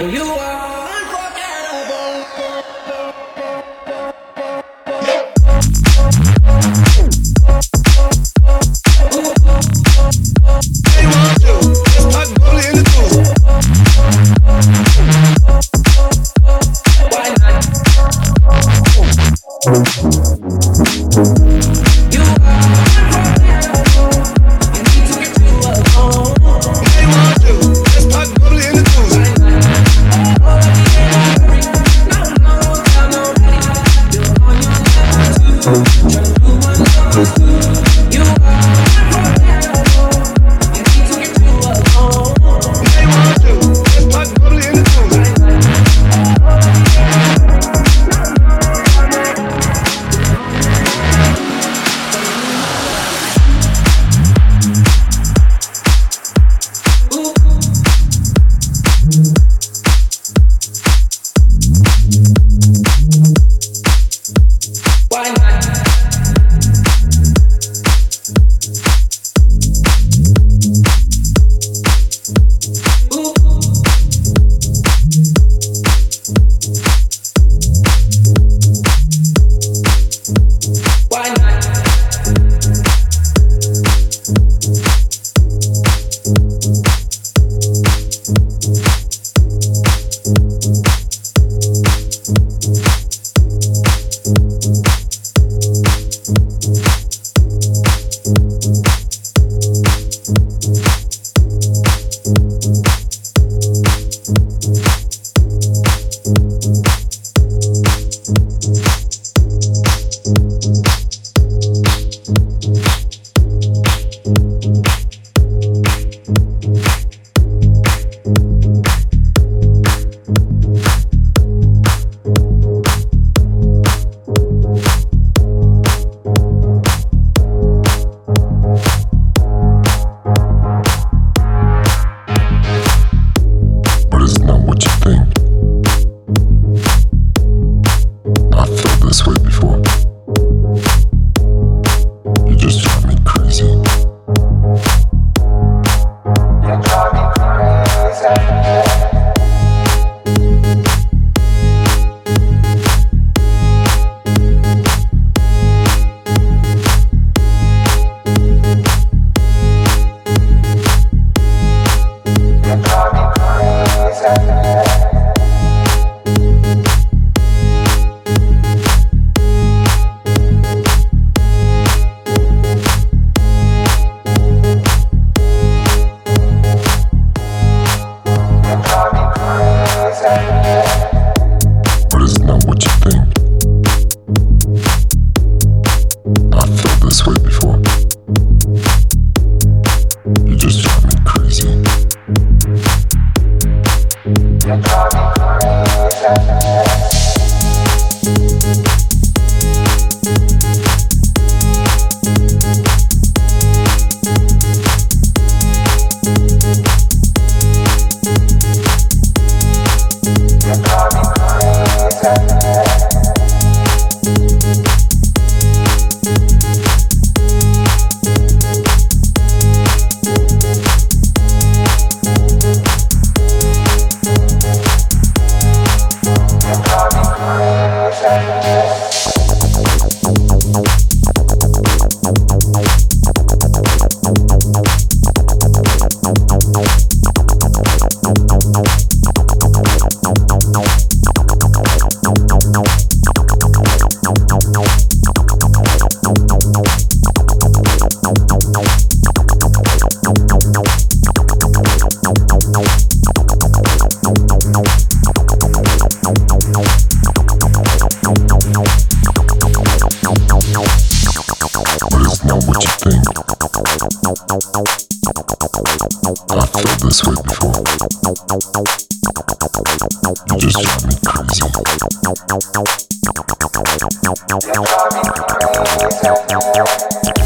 you. Just not what you think. I've felt this way before. You just drive me crazy. You drive me crazy.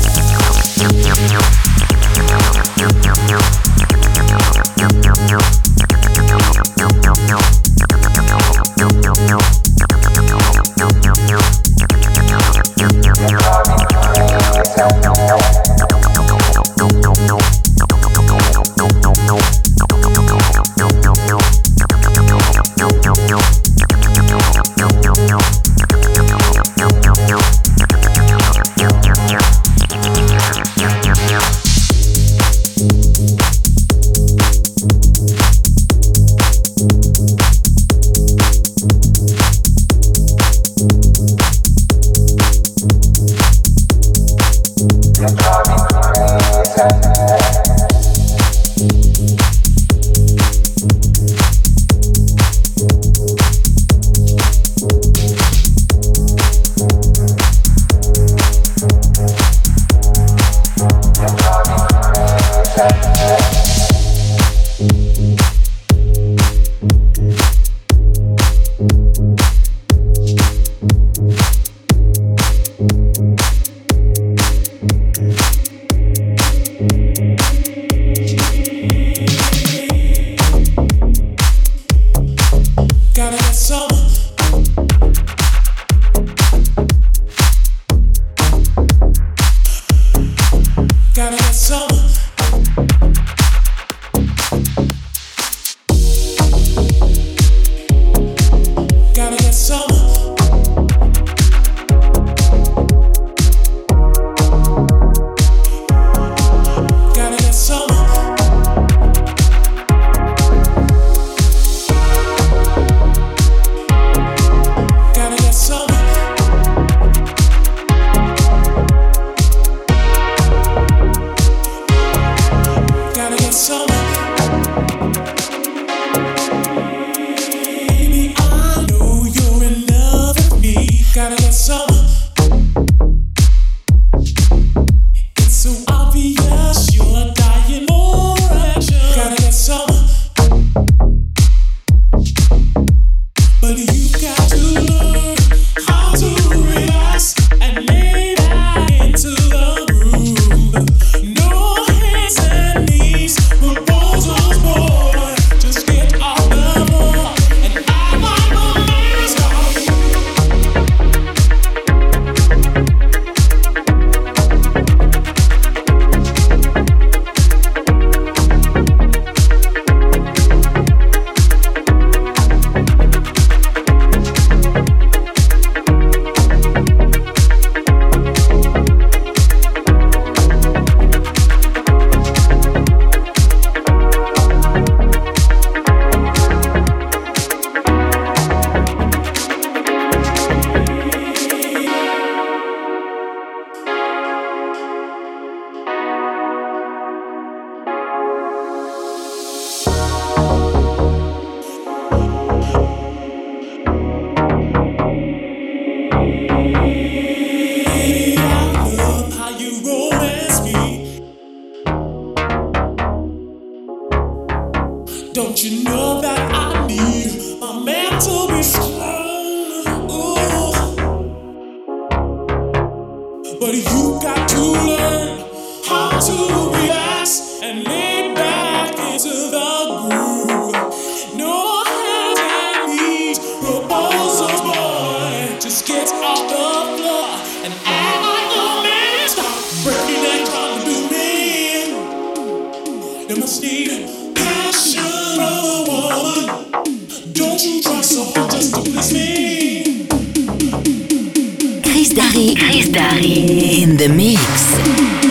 Chris Darry. Chris Darry. In the mix.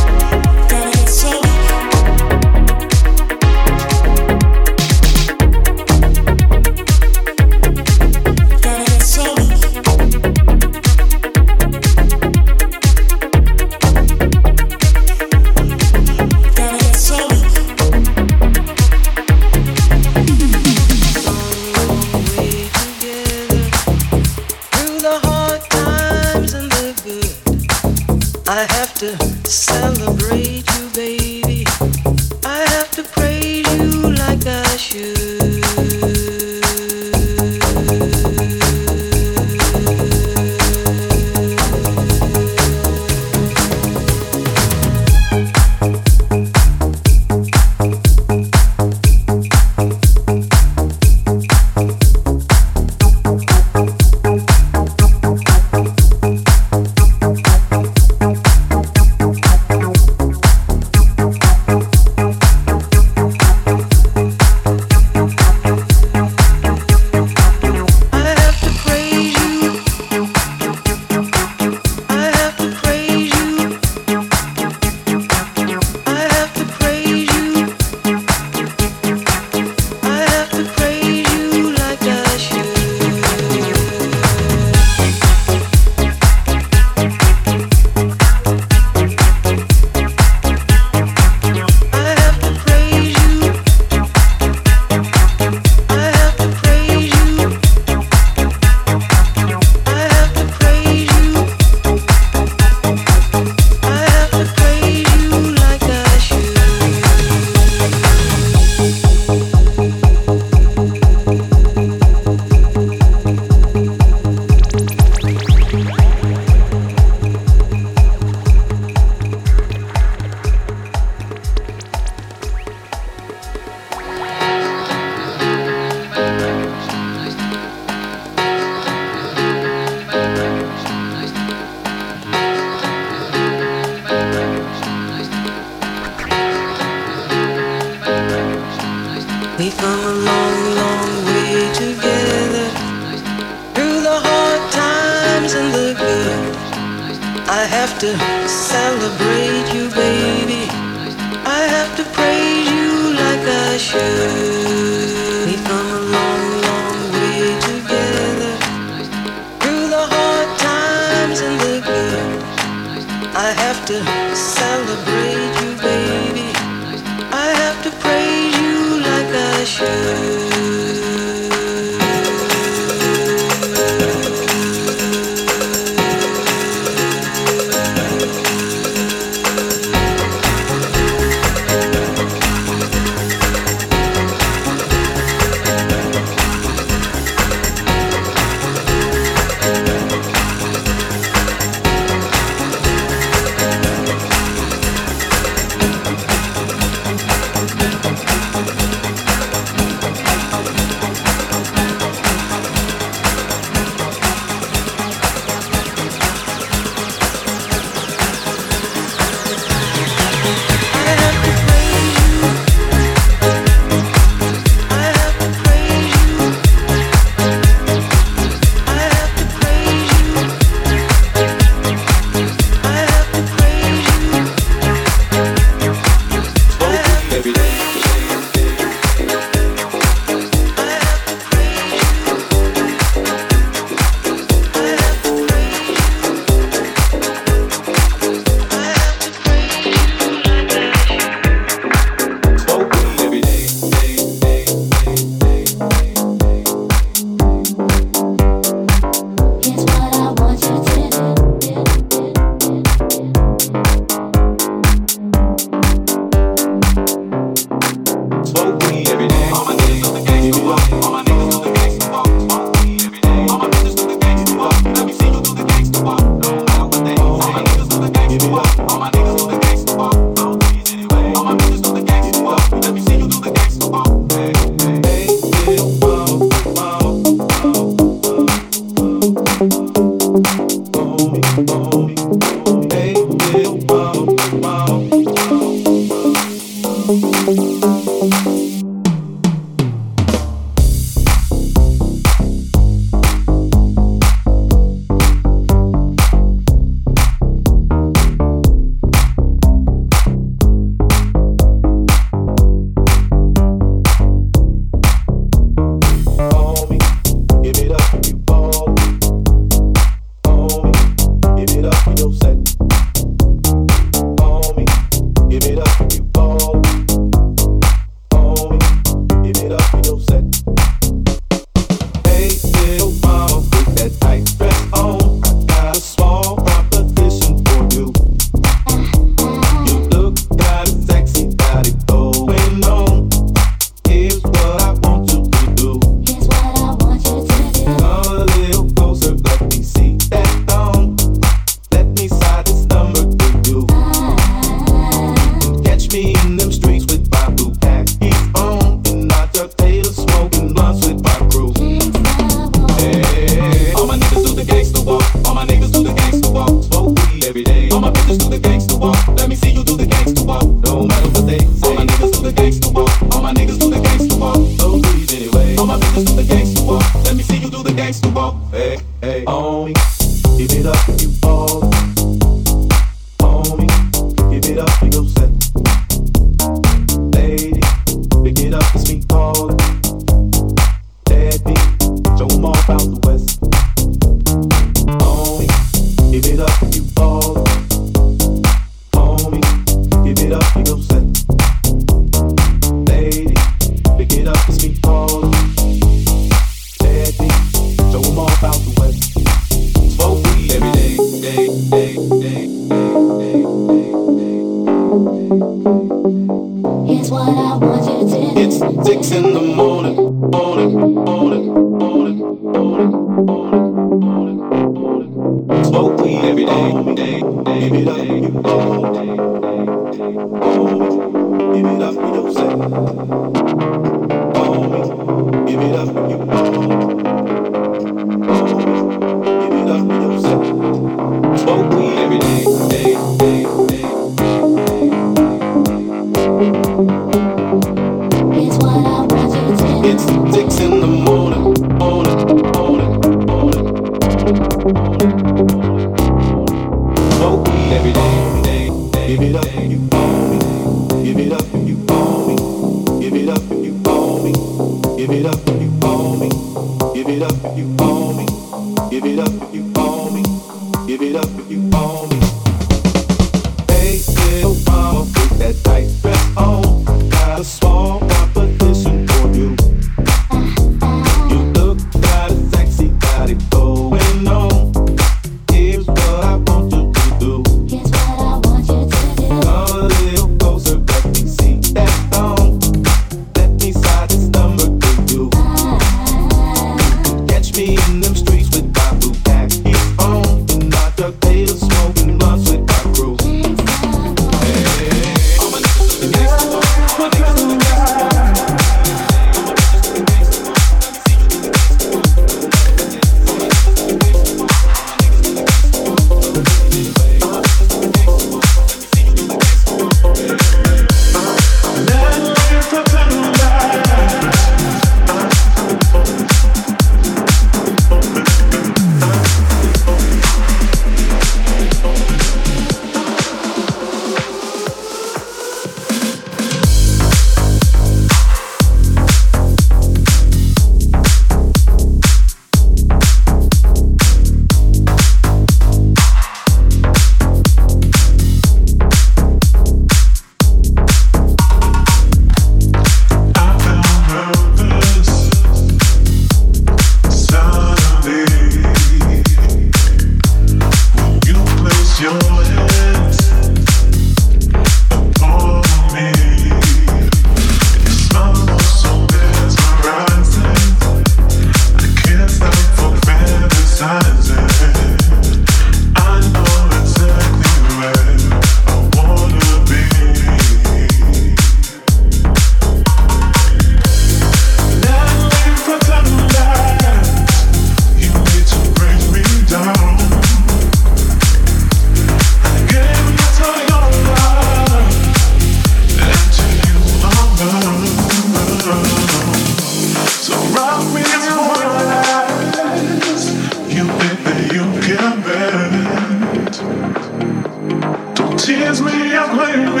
Tears me up, me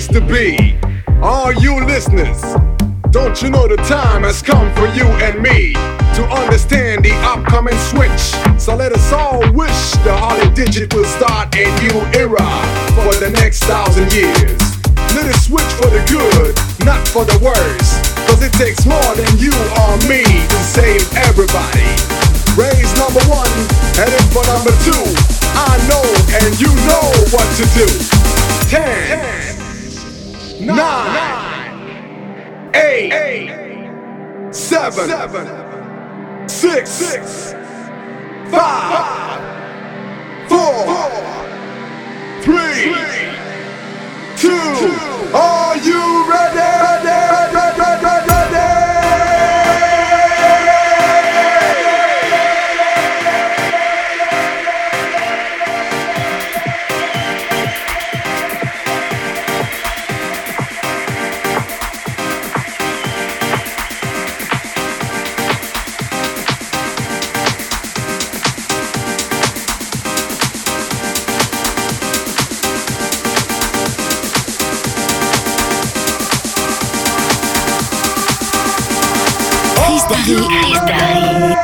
place to be. Six, Paris. Paris.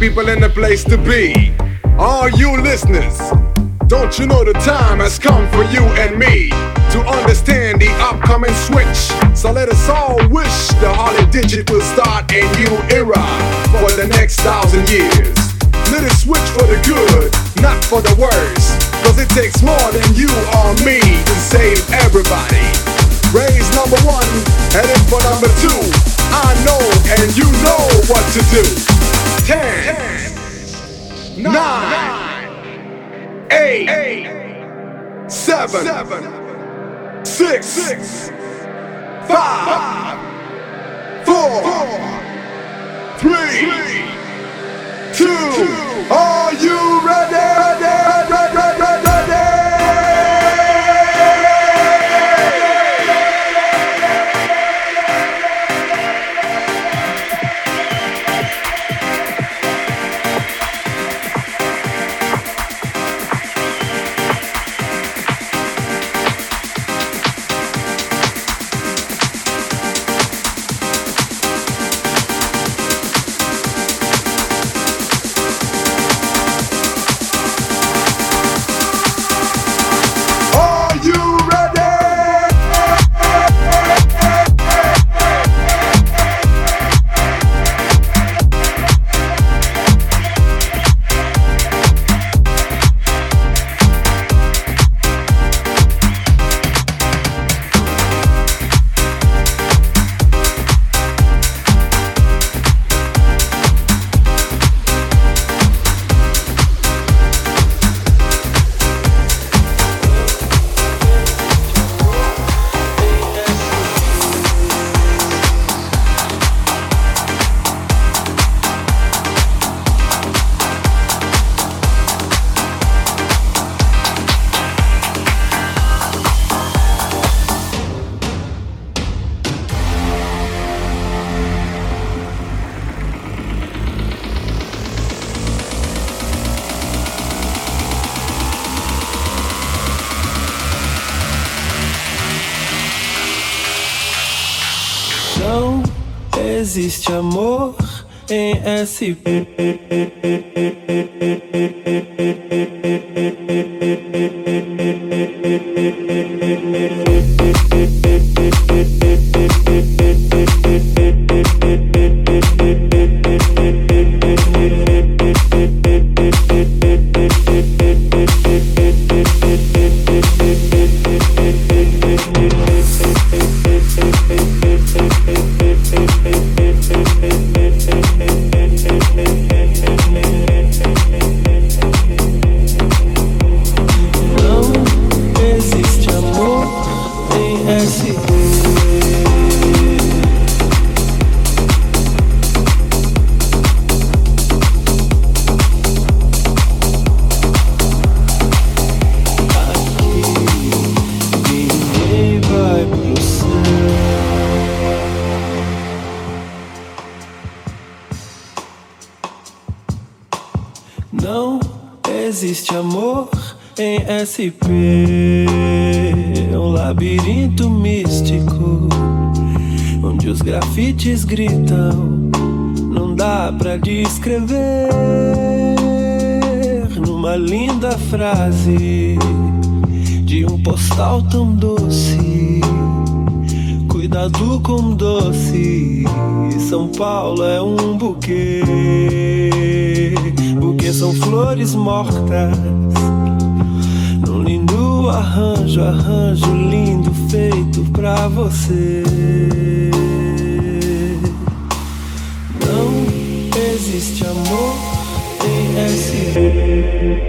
People in the place to be. All you listeners, don't you know the time has come for you and me to understand the upcoming switch? So let us all wish the Holly Digit will start a new era for the next thousand years. Let it switch for the good, not for the worse. Cause it takes more than you or me to save everybody. Raise number one, headed for number two. I know and you know what to do. Ten, nine, eight, seven, six, five, four, three, two. Are you existe amor em SP. Um labirinto místico onde os grafites gritam. Não dá pra descrever numa linda frase de um postal tão doce. Cuidado com doce. São Paulo é um buquê. São flores mortas. Num lindo arranjo, arranjo lindo feito pra você. Não existe amor em.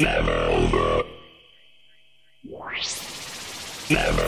just about to